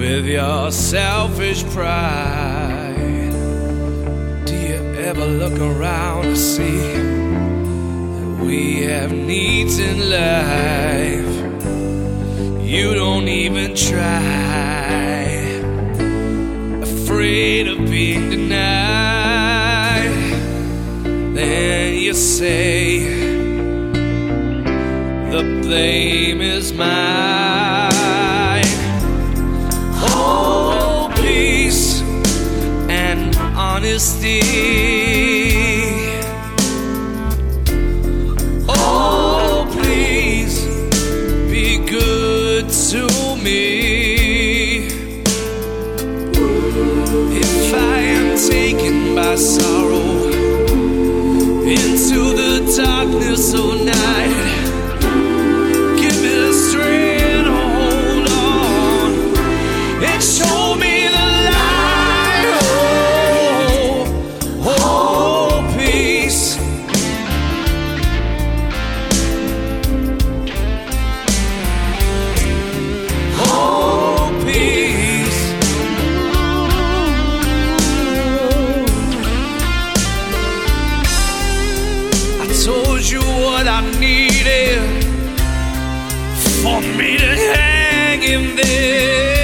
with your selfish pride? Do you ever look around to see that we have needs in life? You don't even try, afraid of being denied. Then you say, the blame is mine. Oh, please be good to me. If I am taken by sorrow into the darkness of night. You what I needed for me to hang in there.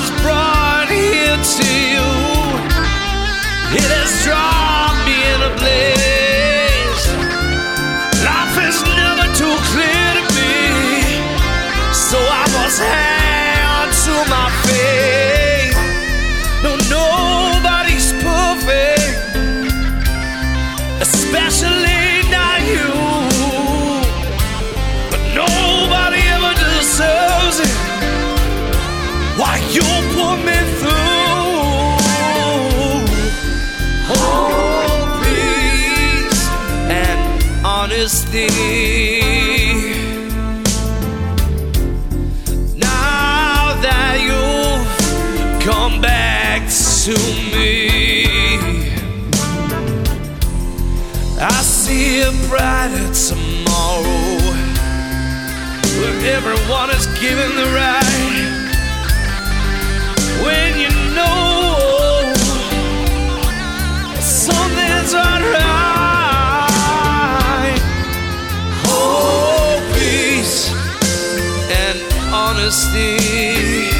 Has brought here to you. It has dropped honesty. Now that you've come back to me, I see a brighter tomorrow where everyone is given the right honesty.